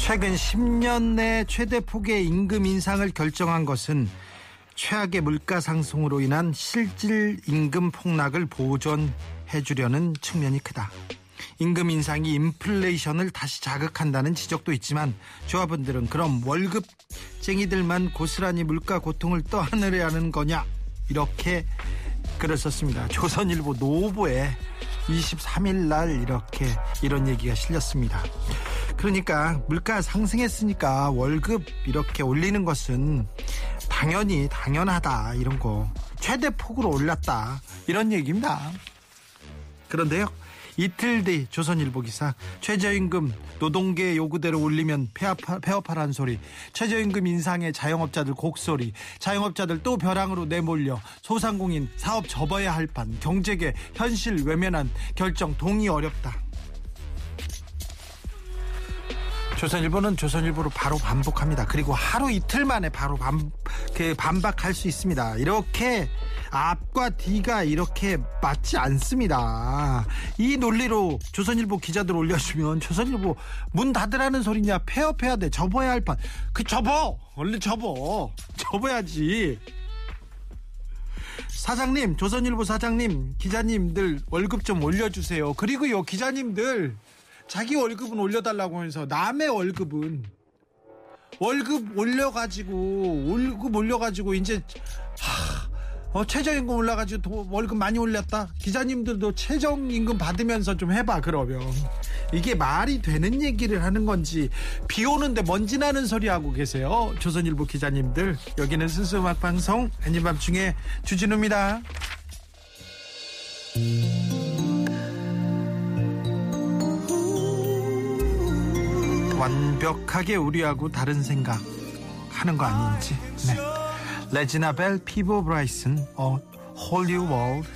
최근 10년 내 최대 폭의 임금 인상을 결정한 것은 최악의 물가 상승으로 인한 실질 임금 폭락을 보존해 주려는 측면이 크다. 임금 인상이 인플레이션을 다시 자극한다는 지적도 있지만 조합원들은 그럼 월급쟁이들만 고스란히 물가 고통을 떠안으려는 거냐 이렇게 그랬었습니다. 조선일보 노보에 23일 날 이렇게 이런 얘기가 실렸습니다. 그러니까 물가 상승했으니까 월급 이렇게 올리는 것은 당연히 당연하다 이런 거 최대 폭으로 올랐다 이런 얘기입니다. 그런데요. 이틀 뒤 조선일보 기사 최저임금 노동계 요구대로 올리면 폐업하, 폐업하라는 소리 최저임금 인상에 자영업자들 곡소리 자영업자들 또 벼랑으로 내몰려 소상공인 사업 접어야 할 판 경제계 현실 외면한 결정 동의 어렵다 조선일보는 조선일보로 바로 반복합니다. 그리고 하루 이틀 만에 바로 반, 그 반박할 수 있습니다. 이렇게 앞과 뒤가 이렇게 맞지 않습니다. 이 논리로 조선일보 기자들 올려주면 조선일보 문 닫으라는 소리냐? 폐업해야 돼. 접어야 할 판. 그 접어! 얼른 접어. 접어야지. 사장님 조선일보 사장님 기자님들 월급 좀 올려주세요. 그리고요 기자님들 자기 월급은 올려달라고 하면서 남의 월급은 월급 올려가지고 월급 올려가지고 이제 하, 어, 최저임금 올라가지고 도, 월급 많이 올렸다? 기자님들도 최저임금 받으면서 좀 해봐 그러면. 이게 말이 되는 얘기를 하는 건지 비 오는데 먼지 나는 소리 하고 계세요 조선일보 기자님들. 여기는 순수 음악 방송 한인 밤중에 주진우입니다. 완벽하게 우리하고 다른 생각 하는 거 아닌지. 네. 레지나 벨, 피보 브라이슨, A Whole New World.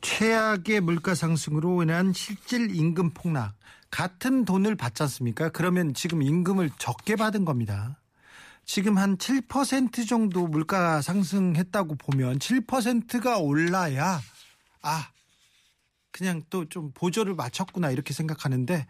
최악의 물가 상승으로 인한 실질 임금 폭락. 같은 돈을 받지 않습니까? 그러면 지금 임금을 적게 받은 겁니다. 지금 한 7% 정도 물가 상승했다고 보면 7%가 올라야 아 그냥 또 좀 보조를 맞췄구나 이렇게 생각하는데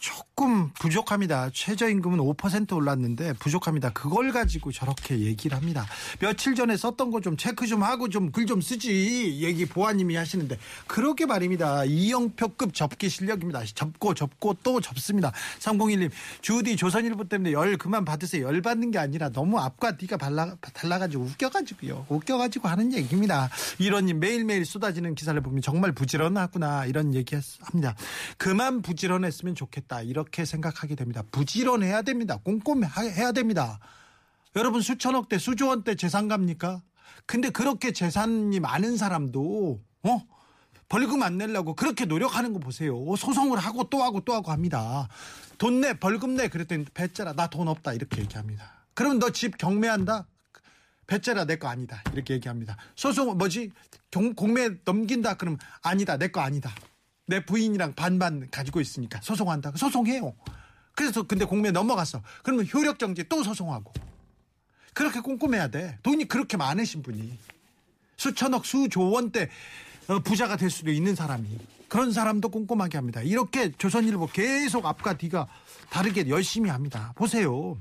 조금 부족합니다. 최저임금은 5% 올랐는데 부족합니다. 그걸 가지고 저렇게 얘기를 합니다. 며칠 전에 썼던 거 좀 체크 좀 하고 좀글좀 쓰지 얘기 보아님이 하시는데 그렇게 말입니다. 이영표급 접기 실력입니다. 접고 접고 또 접습니다. 301님 주디 조선일보 때문에 열 그만 받으세요. 열 받는 게 아니라 너무 앞과 뒤가 달라, 달라가지고 웃겨가지고요. 웃겨가지고 하는 얘기입니다. 이런님 매일매일 쏟아지는 기사를 보면 정말 부지런하구나 이런 얘기 합니다. 그만 부지런했으면 좋겠다. 이렇게 생각하게 됩니다. 부지런해야 됩니다. 꼼꼼해야 됩니다. 여러분 수천억 대 수조원 대 재산 갑니까? 근데 그렇게 재산이 많은 사람도 어 벌금 안 내려고 그렇게 노력하는 거 보세요. 소송을 하고 또 하고 또 하고 합니다. 돈 내, 벌금 내. 그랬더니 배째라 나 돈 없다 이렇게 얘기합니다. 그럼 너 집 경매한다? 배째라 내 거 아니다 이렇게 얘기합니다. 소송 뭐지 경, 공매 넘긴다 그럼 아니다 내 거 아니다. 내 부인이랑 반반 가지고 있으니까 소송한다. 소송해요. 그래서 근데 공매 넘어갔어. 그러면 효력 정지 또 소송하고. 그렇게 꼼꼼해야 돼. 돈이 그렇게 많으신 분이. 수천억, 수조 원대 어, 부자가 될 수도 있는 사람이. 그런 사람도 꼼꼼하게 합니다. 이렇게 조선일보 계속 앞과 뒤가 다르게 열심히 합니다. 보세요.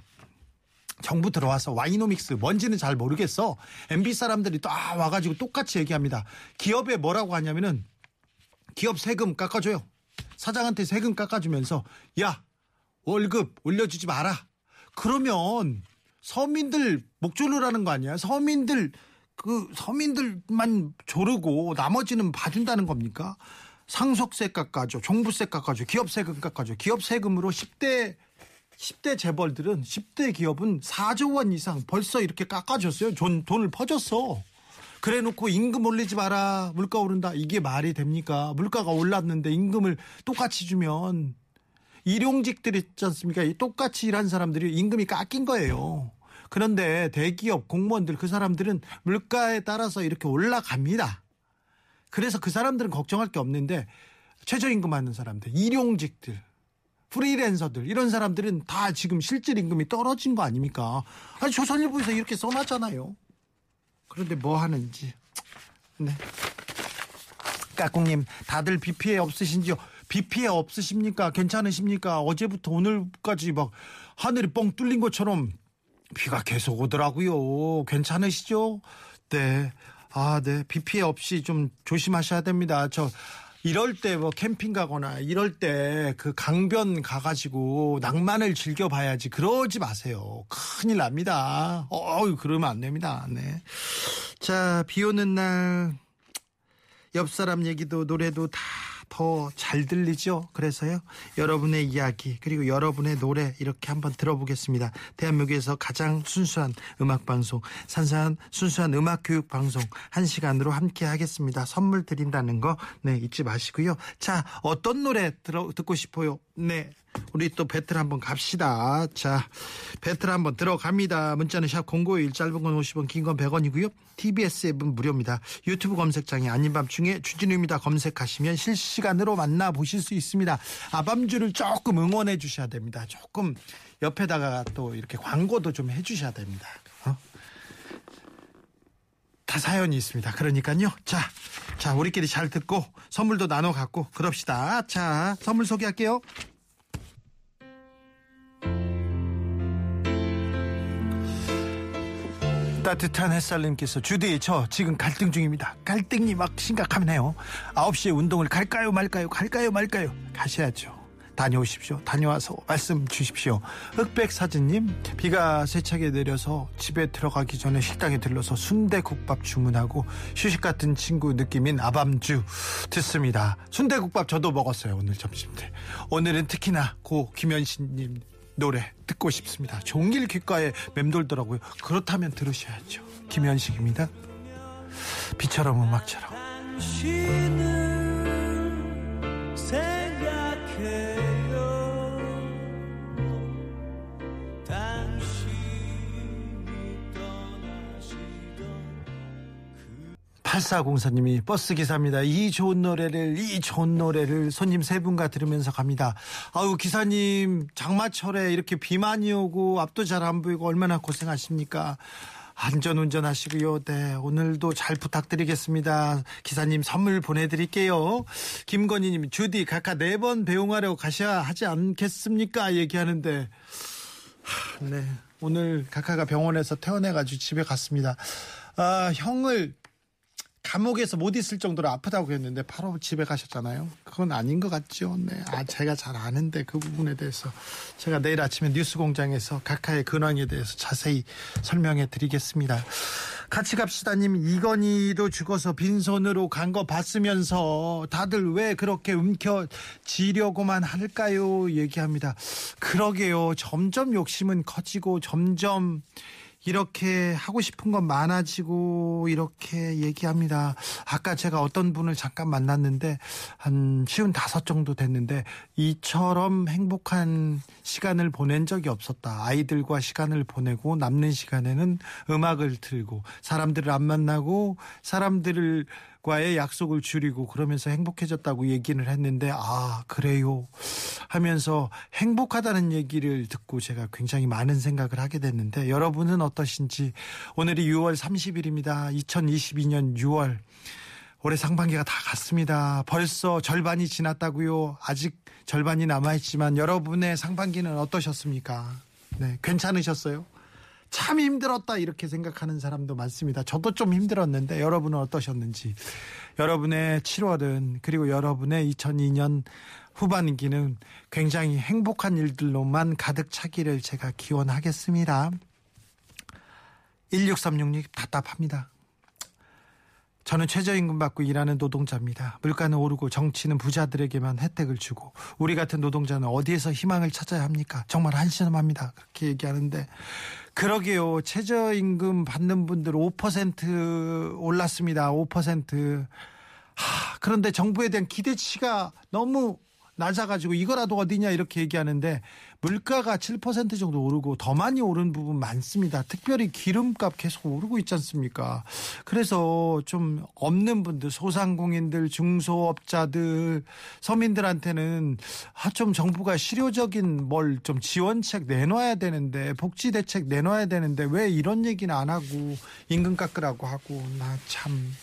정부 들어와서 와이노믹스 뭔지는 잘 모르겠어. MB 사람들이 다 와가지고 똑같이 얘기합니다. 기업에 뭐라고 하냐면은 기업 세금 깎아줘요. 사장한테 세금 깎아주면서 야 월급 올려주지 마라. 그러면 서민들 목줄로라는 거 아니야? 서민들 그 서민들만 조르고 나머지는 봐준다는 겁니까? 상속세 깎아줘, 종부세 깎아줘, 기업 세금 깎아줘. 기업 세금으로 10대 10대 재벌들은 10대 기업은 4조 원 이상 벌써 이렇게 깎아줬어요. 돈, 돈을 퍼줬어. 그래 놓고 임금 올리지 마라. 물가 오른다. 이게 말이 됩니까? 물가가 올랐는데 임금을 똑같이 주면 일용직들 있지 않습니까? 이 똑같이 일한 사람들이 임금이 깎인 거예요. 그런데 대기업 공무원들 그 사람들은 물가에 따라서 이렇게 올라갑니다. 그래서 그 사람들은 걱정할 게 없는데 최저임금 받는 사람들, 일용직들, 프리랜서들 이런 사람들은 다 지금 실질 임금이 떨어진 거 아닙니까? 아니 조선일보에서 이렇게 써놨잖아요. 그런데 뭐 하는지. 네. 까꿍님 다들 비 피해 없으신지요? 비 피해 없으십니까? 괜찮으십니까? 어제부터 오늘까지 막 하늘이 뻥 뚫린 것처럼 비가 계속 오더라고요. 괜찮으시죠? 네. 아, 네. 비 피해 없이 좀 조심하셔야 됩니다. 저 이럴 때 뭐 캠핑 가거나 이럴 때 그 강변 가가지고 낭만을 즐겨봐야지 그러지 마세요. 큰일 납니다. 어유 그러면 안 됩니다. 네. 자, 비 오는 날 옆 사람 얘기도 노래도 다 더 잘 들리죠. 그래서요. 여러분의 이야기 그리고 여러분의 노래 이렇게 한번 들어보겠습니다. 대한민국에서 가장 순수한 음악 방송, 산산 순수한 음악 교육 방송 한 시간으로 함께 하겠습니다. 선물 드린다는 거 네, 잊지 마시고요. 자, 어떤 노래 들어 듣고 싶어요? 네. 우리 또 배틀 한번 갑시다. 자, 배틀 한번 들어갑니다. 문자는 샵 0951 짧은 건 50원, 긴 건 100원이고요. TBS 앱은 무료입니다. 유튜브 검색창에 아닌 밤중에 주진우입니다. 검색하시면 실시간으로 만나보실 수 있습니다. 아밤주를 조금 응원해 주셔야 됩니다. 조금 옆에다가 또 이렇게 광고도 좀 해 주셔야 됩니다. 어? 다 사연이 있습니다. 그러니까요. 자, 자, 우리끼리 잘 듣고 선물도 나눠 갖고 그럽시다. 자, 선물 소개할게요. 따뜻한 햇살님께서 주디 저 지금 갈등 중입니다. 갈등이 막 심각하네요. 9시에 운동을 갈까요 말까요 갈까요 말까요 가셔야죠. 다녀오십시오. 다녀와서 말씀 주십시오. 흑백 사진님 비가 세차게 내려서 집에 들어가기 전에 식당에 들러서 순대국밥 주문하고 휴식 같은 친구 느낌인 아밤주 듣습니다. 순대국밥 저도 먹었어요 오늘 점심 때. 오늘은 특히나 고 김현신님 노래 듣고 싶습니다. 종일 귓가에 맴돌더라고요. 그렇다면 들으셔야죠. 김현식입니다. 비처럼 음악처럼. 팔사공사님이 버스 기사입니다. 이 좋은 노래를 이 좋은 노래를 손님 세 분과 들으면서 갑니다. 아우 기사님 장마철에 이렇게 비 많이 오고 앞도 잘 안 보이고 얼마나 고생하십니까? 안전 운전하시고요. 네, 오늘도 잘 부탁드리겠습니다. 기사님 선물 보내드릴게요. 김건희님 주디 각하 네 번 배웅하러 가셔야 하지 않겠습니까? 얘기하는데 하, 네 오늘 각하가 병원에서 퇴원해가지고 집에 갔습니다. 아, 형을 감옥에서 못 있을 정도로 아프다고 했는데 바로 집에 가셨잖아요. 그건 아닌 것 같죠. 네. 아, 제가 잘 아는데 그 부분에 대해서 제가 내일 아침에 뉴스 공장에서 각하의 근황에 대해서 자세히 설명해 드리겠습니다. 같이 갑시다님 이건희도 죽어서 빈손으로 간 거 봤으면서 다들 왜 그렇게 움켜쥐려고만 할까요? 얘기합니다. 그러게요. 점점 욕심은 커지고 점점 이렇게 하고 싶은 건 많아지고 이렇게 얘기합니다. 아까 제가 어떤 분을 잠깐 만났는데 한 쉬운 다섯 정도 됐는데 이처럼 행복한 시간을 보낸 적이 없었다. 아이들과 시간을 보내고 남는 시간에는 음악을 틀고 사람들을 안 만나고 사람들을 과의 약속을 줄이고 그러면서 행복해졌다고 얘기를 했는데 아 그래요? 하면서 행복하다는 얘기를 듣고 제가 굉장히 많은 생각을 하게 됐는데 여러분은 어떠신지? 오늘이 6월 30일입니다. 2022년 6월 올해 상반기가 다 갔습니다 벌써 절반이 지났다고요 아직 절반이 남아있지만 여러분의 상반기는 어떠셨습니까 네 괜찮으셨어요 참 힘들었다 이렇게 생각하는 사람도 많습니다. 저도 좀 힘들었는데 여러분은 어떠셨는지 여러분의 7월은 그리고 여러분의 2002년 후반기는 굉장히 행복한 일들로만 가득 차기를 제가 기원하겠습니다. 1636님 답답합니다. 저는 최저임금 받고 일하는 노동자입니다. 물가는 오르고 정치는 부자들에게만 혜택을 주고 우리 같은 노동자는 어디에서 희망을 찾아야 합니까? 정말 한심합니다. 그렇게 얘기하는데 그러게요. 최저임금 받는 분들 5% 올랐습니다. 5%. 하, 그런데 정부에 대한 기대치가 너무 낮아가지고 이거라도 어디냐 이렇게 얘기하는데 물가가 7% 정도 오르고 더 많이 오른 부분 많습니다. 특별히 기름값 계속 오르고 있지 않습니까? 그래서 좀 없는 분들, 소상공인들, 중소업자들, 서민들한테는 아, 좀 정부가 실효적인 뭘 좀 지원책 내놔야 되는데 복지 대책 내놔야 되는데 왜 이런 얘기는 안 하고 임금 깎으라고 하고 나 참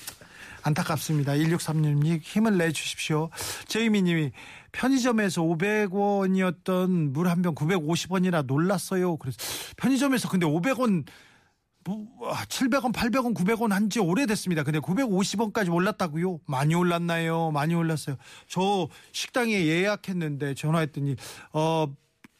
안타깝습니다. 1636님 힘을 내주십시오. 제이미님이 편의점에서 500원이었던 물 한 병 950원이라 놀랐어요. 그래서 편의점에서 근데 500원 뭐 700원, 800원, 900원 한 지 오래됐습니다. 근데 950원까지 올랐다고요? 많이 올랐나요? 많이 올랐어요. 저 식당에 예약했는데 전화했더니 어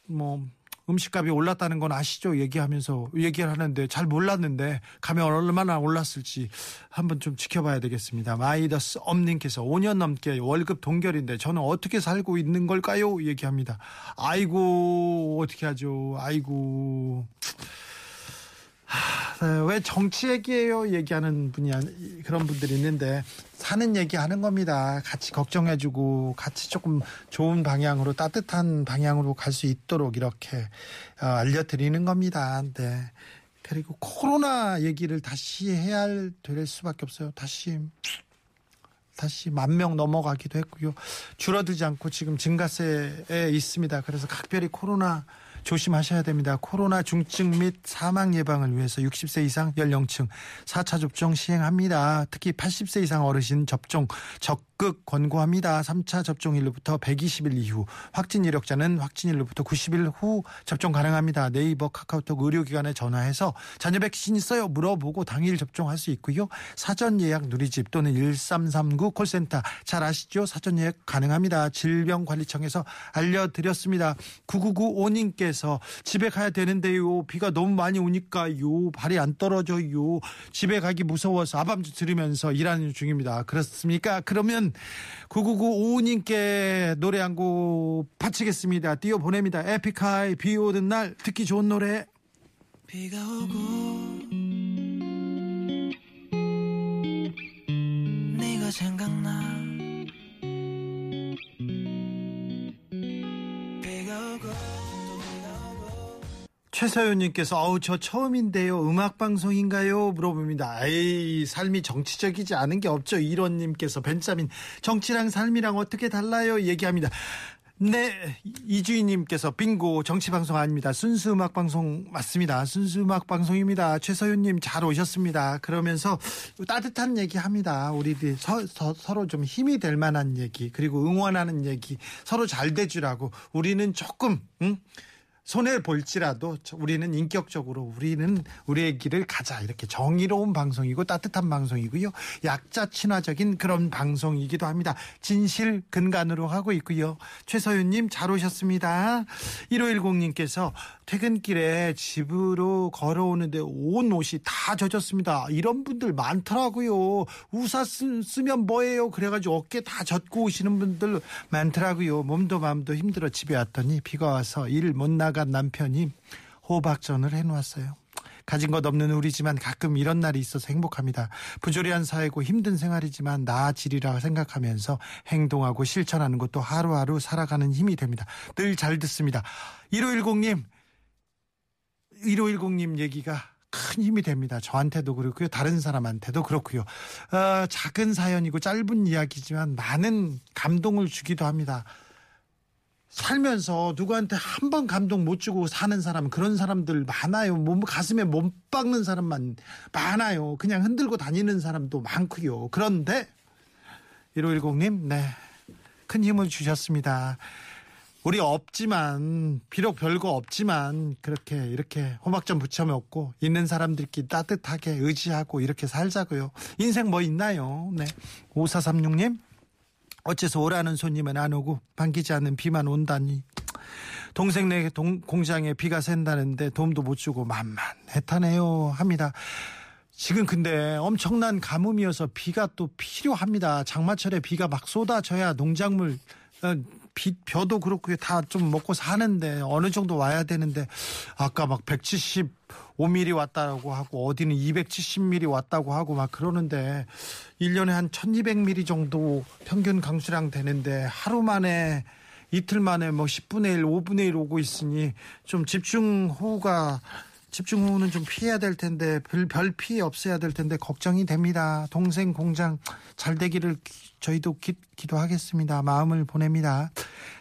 뭐 음식값이 올랐다는 건 아시죠? 얘기하면서 얘기를 하는데 잘 몰랐는데 가면 얼마나 올랐을지 한번 좀 지켜봐야 되겠습니다. 마이더스 엄님께서 5년 넘게 월급 동결인데 저는 어떻게 살고 있는 걸까요? 얘기합니다. 아이고 어떻게 하죠? 아이고. 하, 왜 정치 얘기예요? 얘기하는 분이 그런 분들이 있는데 사는 얘기 하는 겁니다. 같이 걱정해주고 같이 조금 좋은 방향으로 따뜻한 방향으로 갈 수 있도록 이렇게 어, 알려드리는 겁니다. 네. 그리고 코로나 얘기를 다시 해야 될 수밖에 없어요. 다시 다시 만 명 넘어가기도 했고요. 줄어들지 않고 지금 증가세에 있습니다. 그래서 각별히 코로나 조심하셔야 됩니다. 코로나 중증 및 사망 예방을 위해서 60세 이상 연령층 4차 접종 시행합니다. 특히 80세 이상 어르신 접종 적극 권고합니다. 3차 접종일로부터 120일 이후 확진 이력자는 확진일로부터 90일 후 접종 가능합니다. 네이버 카카오톡 의료기관에 전화해서 자녀 백신 있어요? 물어보고 당일 접종할 수 있고요. 사전 예약 누리집 또는 1339 콜센터 잘 아시죠? 사전 예약 가능합니다. 질병관리청에서 알려드렸습니다. 9995님께 집에서 집에 가야 되는데요. 비가 너무 많이 오니까요. 발이 안 떨어져요. 집에 가기 무서워서 아밤주 들으면서 일하는 중입니다. 그렇습니까? 그러면 9995님께 노래 한 곡 바치겠습니다. 띄워 보냅니다. 에픽하이 비 오는 날 듣기 좋은 노래. 비가 오고 네가 생각나 최서연님께서 어우 저 처음인데요 음악 방송인가요 물어봅니다. 에이 삶이 정치적이지 않은 게 없죠. 이런님께서 벤자민 정치랑 삶이랑 어떻게 달라요 얘기합니다. 네, 이주인님께서 빙고 정치 방송 아닙니다. 순수 음악 방송 맞습니다. 순수 음악 방송입니다. 최서윤님 잘 오셨습니다. 그러면서 따뜻한 얘기 합니다. 우리들 서, 서, 서 로 좀 힘이 될 만한 얘기, 그리고 응원하는 얘기, 서로 잘 돼주라고 우리는 조금, 응? 손해 볼지라도 우리는 인격적으로 우리는 우리의 길을 가자. 이렇게 정의로운 방송이고 따뜻한 방송이고요. 약자 친화적인 그런 방송이기도 합니다. 진실 근간으로 하고 있고요. 최서윤님 잘 오셨습니다. 1510님께서 퇴근길에 집으로 걸어오는데 온 옷이 다 젖었습니다. 이런 분들 많더라고요. 우산 쓰, 면 뭐예요? 그래가지고 어깨 다 젖고 오시는 분들 많더라고요. 몸도 마음도 힘들어 집에 왔더니 비가 와서 일 못 나가 나간 남편이 호박전을 해놓았어요. 가진 것 없는 우리지만 가끔 이런 날이 있어서 행복합니다. 부조리한 사회고 힘든 생활이지만 나아지리라 생각하면서 행동하고 실천하는 것도 하루하루 살아가는 힘이 됩니다. 늘 잘 듣습니다. 1510님, 1510님 얘기가 큰 힘이 됩니다. 저한테도 그렇고요. 다른 사람한테도 그렇고요. 어, 작은 사연이고 짧은 이야기지만 많은 감동을 주기도 합니다. 살면서 누구한테 한 번 감동 못 주고 사는 사람 그런 사람들 많아요. 몸 가슴에 몸 박는 사람만 많아요. 그냥 흔들고 다니는 사람도 많고요. 그런데 1510님, 네. 큰 힘을 주셨습니다. 우리 없지만 비록 별거 없지만 그렇게 이렇게 호박전 부쳐 먹고 있는 사람들끼리 따뜻하게 의지하고 이렇게 살자고요. 인생 뭐 있나요? 네. 5436님 어째서 오라는 손님은 안 오고 반기지 않는 비만 온다니. 동생네 동, 공장에 비가 샌다는데 도움도 못 주고 만만해타네요 합니다. 지금 근데 엄청난 가뭄이어서 비가 또 필요합니다. 장마철에 비가 막 쏟아져야 농작물 어, 비, 벼도 그렇고 다 좀 먹고 사는데 어느 정도 와야 되는데 아까 막 175mm 왔다고 하고 어디는 270mm 왔다고 하고 막 그러는데 1년에 한 1200mm 정도 평균 강수량 되는데 하루 만에 이틀 만에 뭐 10분의 1, 5분의 1 오고 있으니 좀 집중 호우가 집중호우는 좀 피해야 될 텐데 별, 별 피해 없어야 될 텐데 걱정이 됩니다. 동생 공장 잘 되기를 기- 저희도 기, 기도하겠습니다. 마음을 보냅니다.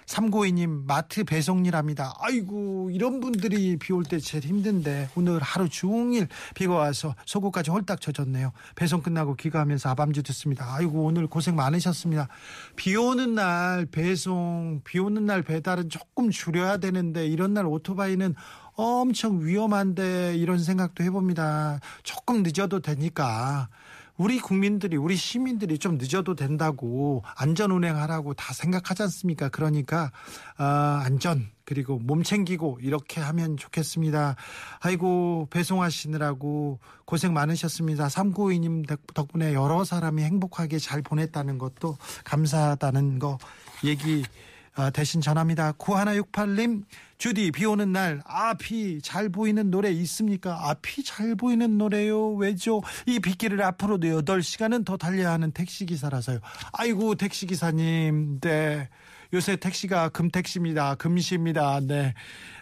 392님 마트 배송일 합니다. 아이고 이런 분들이 비 올 때 제일 힘든데 오늘 하루 종일 비가 와서 속옷까지 홀딱 젖었네요. 배송 끝나고 귀가하면서 아밤주 듣습니다. 아이고 오늘 고생 많으셨습니다. 비 오는 날 배송 비 오는 날 배달은 조금 줄여야 되는데 이런 날 오토바이는 엄청 위험한데 이런 생각도 해봅니다. 조금 늦어도 되니까 우리 국민들이 우리 시민들이 좀 늦어도 된다고 안전 운행하라고 다 생각하지 않습니까? 그러니까 아, 안전 그리고 몸 챙기고 이렇게 하면 좋겠습니다. 아이고 배송하시느라고 고생 많으셨습니다. 3952님 덕분에 여러 사람이 행복하게 잘 보냈다는 것도 감사하다는 거 얘기 아, 대신 전합니다. 9168님, 주디, 비 오는 날, 앞이 잘 보이는 노래 있습니까? 앞이 잘 보이는 노래요. 왜죠? 이 빗길을 앞으로도 8시간은 더 달려야 하는 택시기사라서요. 아이고, 택시기사님, 네. 요새 택시가 금택시입니다. 금시입니다. 네.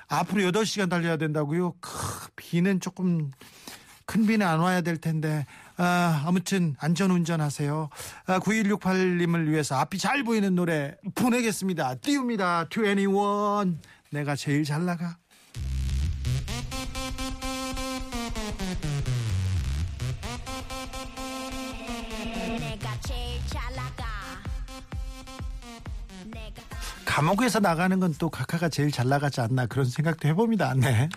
앞으로 8시간 달려야 된다고요? 크, 비는 조금 큰 비는 안 와야 될 텐데 아, 아무튼 안전운전 하세요. 아, 9168님을 위해서 앞이 잘 보이는 노래 보내겠습니다. 띄웁니다. 21 내가 제일 잘 나가. 내가 제일 잘 나가 감옥에서 나가는 건 또 각하가 제일 잘 나가지 않나 그런 생각도 해봅니다. 네.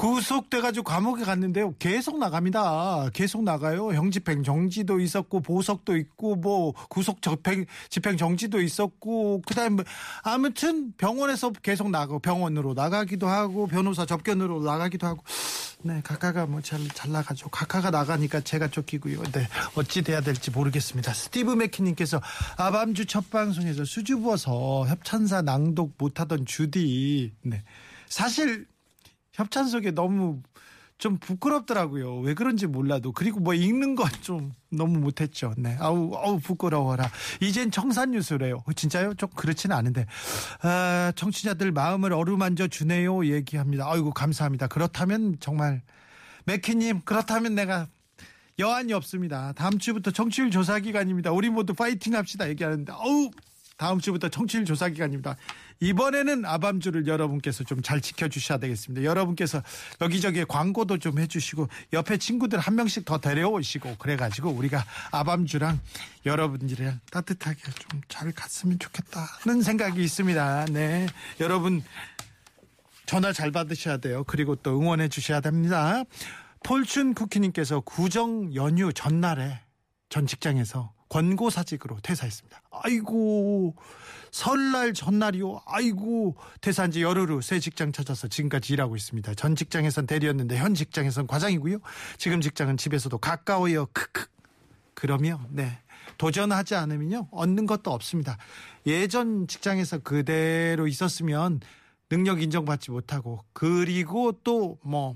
구속돼가지고 감옥에 갔는데요. 계속 나갑니다. 계속 나가요. 형집행 정지도 있었고 보석도 있고 뭐 구속 집행 집행 정지도 있었고 그다음에 뭐 아무튼 병원에서 계속 나가고 병원으로 나가기도 하고 변호사 접견으로 나가기도 하고 네 각하가 뭐 잘 잘 나가죠. 각하가 나가니까 제가 쫓기고요. 네 어찌 돼야 될지 모르겠습니다. 스티브 맥키님께서 아밤주 첫 방송에서 수주 부어서 협찬사 낭독 못하던 주디 네 사실 협찬석에 너무 좀 부끄럽더라고요. 왜 그런지 몰라도. 그리고 뭐 읽는 건 좀 너무 못했죠. 네. 아우, 아우, 부끄러워라. 이젠 청산유수래요. 진짜요? 좀 그렇지는 않은데. 아, 청취자들 마음을 어루만져 주네요. 얘기합니다. 아이고, 감사합니다. 그렇다면 정말, 맥키님, 그렇다면 내가 여한이 없습니다. 다음 주부터 청취율 조사 기간입니다. 우리 모두 파이팅 합시다. 얘기하는데, 어우, 다음 주부터 청취율 조사 기간입니다. 이번에는 아밤주를 여러분께서 좀 잘 지켜주셔야 되겠습니다. 여러분께서 여기저기 광고도 좀 해주시고 옆에 친구들 한 명씩 더 데려오시고 그래가지고 우리가 아밤주랑 여러분들이랑 따뜻하게 좀 잘 갔으면 좋겠다는 생각이 있습니다. 네. 여러분 전화 잘 받으셔야 돼요. 그리고 또 응원해 주셔야 됩니다. 폴춘 쿠키님께서 구정 연휴 전날에 전 직장에서 권고사직으로 퇴사했습니다. 아이고 설날 전날이요. 아이고 퇴사한 지 열흘 후 새 직장 찾아서 지금까지 일하고 있습니다. 전 직장에선 대리였는데 현 직장에선 과장이고요. 지금 직장은 집에서도 가까워요. 크크. 그러면 네 도전하지 않으면요 얻는 것도 없습니다. 예전 직장에서 그대로 있었으면 능력 인정받지 못하고 그리고 또뭐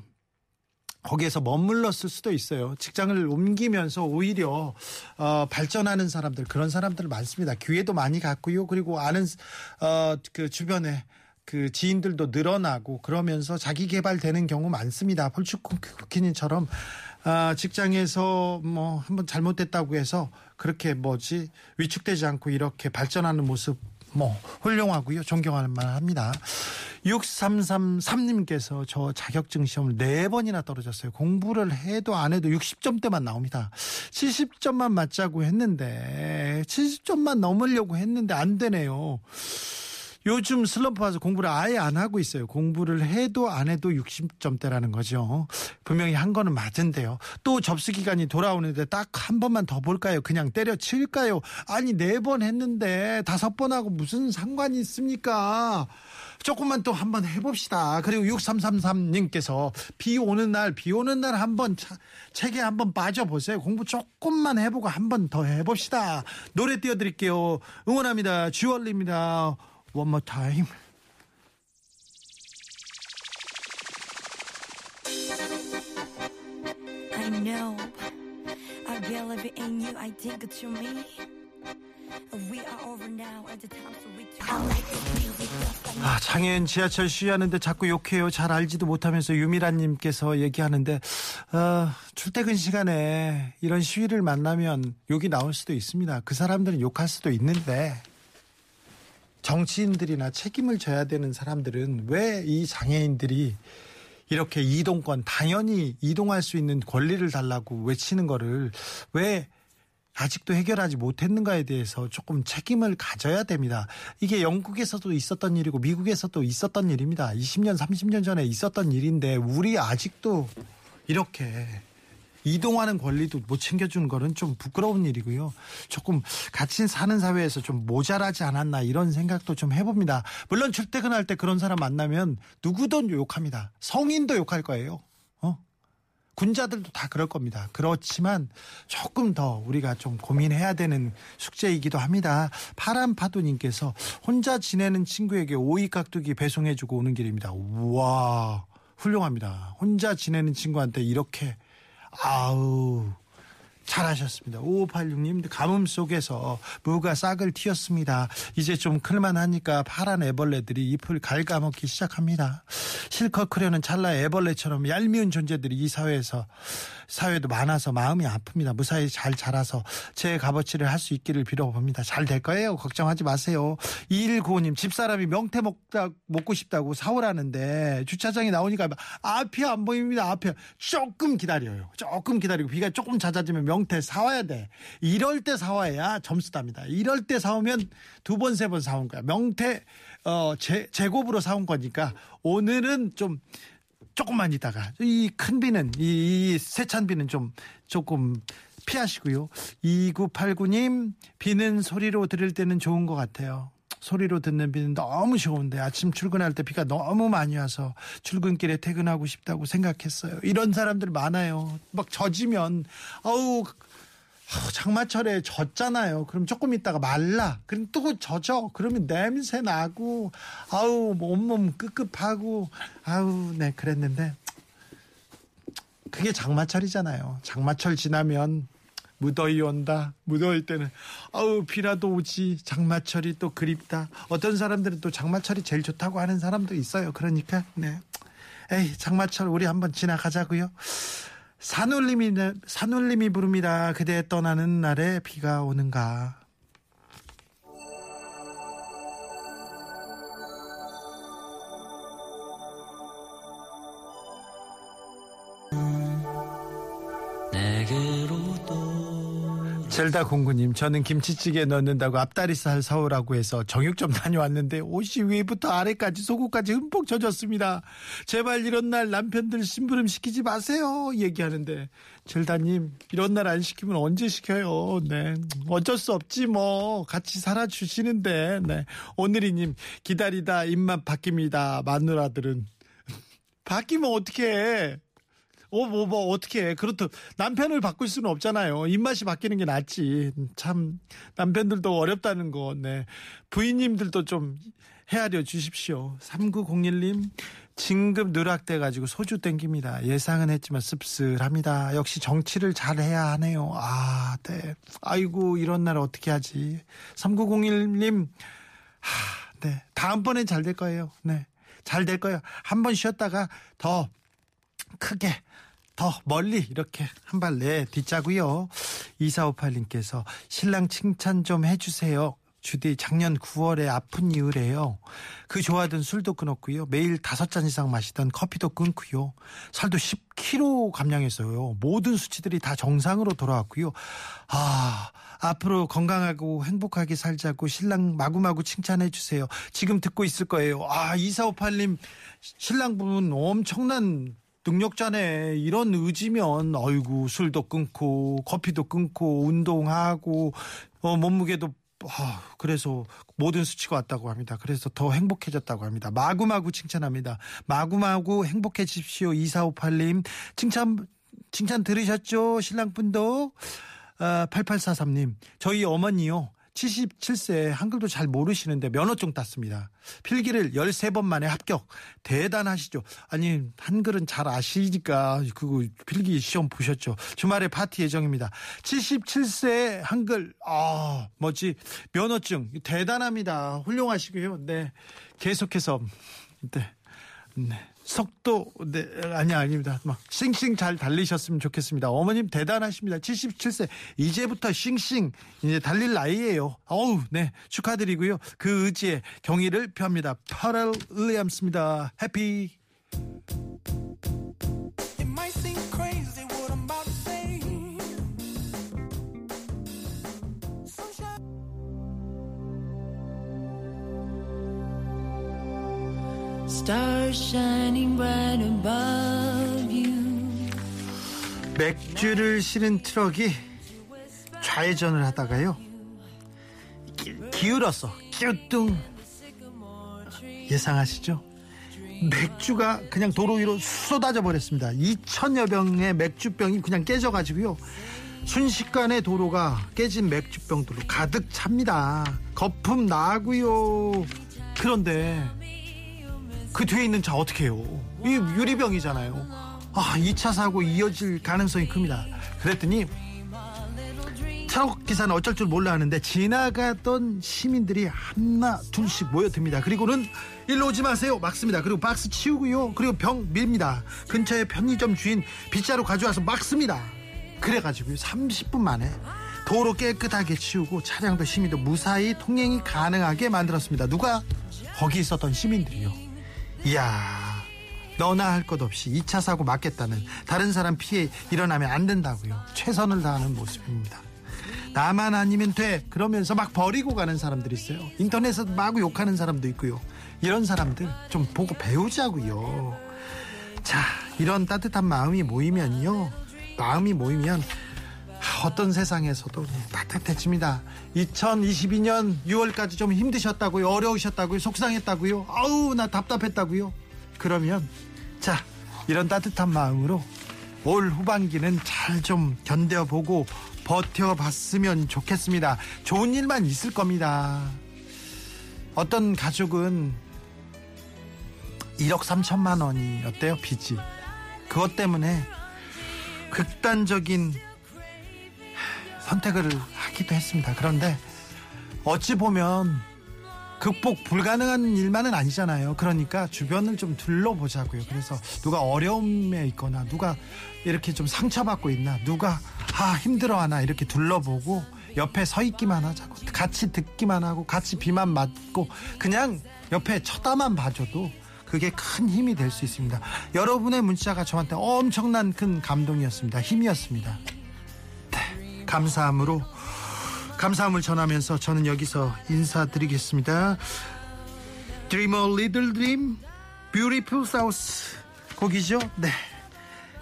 거기에서 머물렀을 수도 있어요. 직장을 옮기면서 오히려 어, 발전하는 사람들 그런 사람들 많습니다. 기회도 많이 갖고요. 그리고 아는 어, 그 주변에 그 지인들도 늘어나고 그러면서 자기 개발되는 경우 많습니다. 폴추쿠키님처럼 아, 직장에서 뭐 한번 잘못됐다고 해서 그렇게 뭐지 위축되지 않고 이렇게 발전하는 모습 뭐 훌륭하고요. 존경할 만합니다. 6333님께서 저 자격증 시험을 네 번이나 떨어졌어요. 공부를 해도 안 해도 60점대만 나옵니다. 70점만 맞자고 했는데 70점만 넘으려고 했는데 안 되네요. 요즘 슬럼프 와서 공부를 아예 안 하고 있어요. 공부를 해도 안 해도 60점대라는 거죠. 분명히 한 거는 맞은데요. 또 접수 기간이 돌아오는데 딱 한 번만 더 볼까요? 그냥 때려칠까요? 아니 네 번 했는데 다섯 번 하고 무슨 상관이 있습니까? 조금만 또 한 번 해봅시다. 그리고 6333님께서 비 오는 날, 비 오는 날 한번 차- 책에 한번 빠져보세요. 공부 조금만 해보고 한 번 더 해봅시다. 노래 띄워드릴게요. 응원합니다. 주얼리입니다. One more time. I know. I believe in you. I think to me. We are over now at the time, so we I like this music just like 아, 장애인 지하철 시위하는데 자꾸 욕해요. 잘 알지도 못하면서 유미란님께서 얘기하는데, 어, 출퇴근 시간에 이런 시위를 만나면 욕이 나올 수도 있습니다. 그 사람들은 욕할 수도 있는데, 정치인들이나 책임을 져야 되는 사람들은 왜 이 장애인들이 이렇게 이동권, 당연히 이동할 수 있는 권리를 달라고 외치는 거를 왜 아직도 해결하지 못했는가에 대해서 조금 책임을 가져야 됩니다. 이게 영국에서도 있었던 일이고 미국에서도 있었던 일입니다. 20년, 30년 전에 있었던 일인데 우리 아직도 이렇게 이동하는 권리도 못 챙겨주는 거는 좀 부끄러운 일이고요. 조금 같이 사는 사회에서 좀 모자라지 않았나 이런 생각도 좀 해봅니다. 물론 출퇴근할 때 그런 사람 만나면 누구든 욕합니다. 성인도 욕할 거예요. 어? 군자들도 다 그럴 겁니다. 그렇지만 조금 더 우리가 좀 고민해야 되는 숙제이기도 합니다. 파란파도님께서 혼자 지내는 친구에게 오이 깍두기 배송해주고 오는 길입니다. 우와, 훌륭합니다. 혼자 지내는 친구한테 이렇게, 아우, 잘하셨습니다. 5586님 가뭄 속에서 무가 싹을 틔웠습니다. 이제 좀 클만하니까 파란 애벌레들이 잎을 갉아먹기 시작합니다. 실컷 크려는 찰나 애벌레처럼 얄미운 존재들이 이 사회에서 사회도 많아서 마음이 아픕니다. 무사히 잘 자라서 제 값어치를 할 수 있기를 빌어봅니다. 잘 될 거예요. 걱정하지 마세요. 2195님 집사람이 명태 먹다, 먹고 싶다고 사오라는데 주차장에 나오니까 앞이 안 보입니다. 앞에 조금 기다려요. 조금 기다리고 비가 조금 잦아지면 명태 사와야 돼. 이럴 때 사와야 점수 답니다. 이럴 때 사오면 두 번, 세 번 사온 거야. 명태, 어, 제, 제곱으로 사온 거니까 오늘은 좀 조금만 있다가 이 큰 비는 이, 이 세찬 비는 좀 조금 피하시고요. 2989님 비는 소리로 들을 때는 좋은 것 같아요. 소리로 듣는 비는 너무 좋은데 아침 출근할 때 비가 너무 많이 와서 출근길에 퇴근하고 싶다고 생각했어요. 이런 사람들 많아요. 막 젖으면 아우 장마철에 젖잖아요. 그럼 조금 있다가 말라. 그럼 또 젖어. 그러면 냄새 나고, 아우, 뭐 온몸 끄급하고, 아우, 네, 그랬는데. 그게 장마철이잖아요. 장마철 지나면 무더위 온다. 무더위 때는, 아우, 비라도 오지. 장마철이 또 그립다. 어떤 사람들은 또 장마철이 제일 좋다고 하는 사람도 있어요. 그러니까, 네. 에이, 장마철 우리 한번 지나가자고요. 산울림이 산울림이 부릅니다. 그대 떠나는 날에 비가 오는가. 젤다 공구님, 저는 김치찌개 넣는다고 앞다리살 사오라고 해서 정육점 다녀왔는데 옷이 위부터 아래까지 속옷까지 흠뻑 젖었습니다. 제발 이런 날 남편들 심부름 시키지 마세요. 얘기하는데 젤다님 이런 날 안 시키면 언제 시켜요? 네, 어쩔 수 없지 뭐 같이 살아주시는데 네 오늘이님 기다리다 입맛 바뀝니다. 마누라들은 바뀌면 어떻게 해? 어, 뭐, 뭐, 어떻게 해. 그렇다. 남편을 바꿀 수는 없잖아요. 입맛이 바뀌는 게 낫지. 참, 남편들도 어렵다는 거, 네. 부인님들도 좀 헤아려 주십시오. 3901님, 진급 누락돼가지고 소주 땡깁니다. 예상은 했지만 씁쓸합니다. 역시 정치를 잘 해야 하네요. 아, 네. 아이고, 이런 날 어떻게 하지. 3901님, 하, 네. 다음번엔 잘 될 거예요. 네. 잘 될 거예요. 한 번 쉬었다가 더 크게 더 멀리 이렇게 한 발 내 딛자고요. 2458님께서 신랑 칭찬 좀 해주세요. 주디 작년 9월에 아픈 이후래요. 그 좋아하던 술도 끊었고요. 매일 다섯 잔 이상 마시던 커피도 끊고요. 살도 10kg 감량했어요. 모든 수치들이 다 정상으로 돌아왔고요. 아 앞으로 건강하고 행복하게 살자고 신랑 마구마구 칭찬해 주세요. 지금 듣고 있을 거예요. 아 2458님 신랑분 엄청난 능력자네 이런 의지면 어이구 술도 끊고 커피도 끊고 운동하고 어, 몸무게도 아, 그래서 모든 수치가 왔다고 합니다. 그래서 더 행복해졌다고 합니다. 마구마구 칭찬합니다. 마구마구 행복해지십시오. 2458님. 칭찬, 칭찬 들으셨죠? 신랑분도. 아, 8843님. 저희 어머니요. 77세 한글도 잘 모르시는데 면허증 땄습니다. 필기를 13번 만에 합격. 대단하시죠. 아니, 한글은 잘 아시니까 그거 필기 시험 보셨죠. 주말에 파티 예정입니다. 77세 한글, 아, 뭐지, 면허증. 대단합니다. 훌륭하시고요. 네. 계속해서, 네. 네. 속도, 네, 아니, 아닙니다. 막, 싱싱 잘 달리셨으면 좋겠습니다. 어머님 대단하십니다. 77세. 이제부터 싱싱, 이제 달릴 나이에요. 어우, 네. 축하드리고요. 그 의지에 경의를 표합니다. 파럴 윌리엄스입니다. 해피. 맥주를 실은 트럭이 좌회전을 하다가요. 기, 기울었어. 끼우뚱. 예상하시죠? 맥주가 그냥 도로 위로 쏟아져 버렸습니다. 2천여 병의 맥주병이 그냥 깨져가지고요. 순식간에 도로가 깨진 맥주병들로 가득 찹니다. 거품 나고요. 그런데 그 뒤에 있는 차 어떻게 해요? 이 유리병이잖아요. 아, 2차 사고 이어질 가능성이 큽니다. 그랬더니 트럭 기사는 어쩔 줄 몰라 하는데 지나가던 시민들이 하나 둘씩 모여듭니다. 그리고는 일로 오지 마세요. 막습니다. 그리고 박스 치우고요. 그리고 병 밀니다. 근처에 편의점 주인 빗자루 가져와서 막습니다. 그래가지고요. 30분 만에 도로 깨끗하게 치우고 차량도 시민도 무사히 통행이 가능하게 만들었습니다. 누가? 거기 있었던 시민들이요. 이야 너나 할 것 없이 2차 사고 막겠다는 다른 사람 피해 일어나면 안 된다고요. 최선을 다하는 모습입니다. 나만 아니면 돼 그러면서 막 버리고 가는 사람들이 있어요. 인터넷에서 마구 욕하는 사람도 있고요. 이런 사람들 좀 보고 배우자고요. 자 이런 따뜻한 마음이 모이면요. 마음이 모이면 어떤 세상에서도 따뜻해집니다. 2022년 6월까지 좀 힘드셨다고요. 어려우셨다고요. 속상했다고요. 아우 나 답답했다고요. 그러면 자 이런 따뜻한 마음으로 올 후반기는 잘 좀 견뎌보고 버텨봤으면 좋겠습니다. 좋은 일만 있을 겁니다. 어떤 가족은 1억 3천만 원이었대요 빚이. 그것 때문에 극단적인 선택을 하기도 했습니다. 그런데 어찌 보면 극복 불가능한 일만은 아니잖아요. 그러니까 주변을 좀 둘러보자고요. 그래서 누가 어려움에 있거나 누가 이렇게 좀 상처받고 있나 누가 아 힘들어하나 이렇게 둘러보고 옆에 서 있기만 하자고 같이 듣기만 하고 같이 비만 맞고 그냥 옆에 쳐다만 봐줘도 그게 큰 힘이 될 수 있습니다. 여러분의 문자가 저한테 엄청난 큰 감동이었습니다. 힘이었습니다. 네, 감사함으로 감사함을 전하면서 저는 여기서 인사드리겠습니다. Dream a little dream, beautiful south 곡이죠? 네.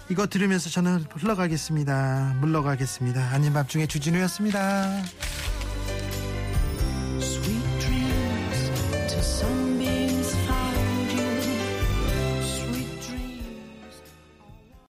이거 들으면서 저는 흘러가겠습니다. 물러가겠습니다. 아닌 밤중에 주진우였습니다.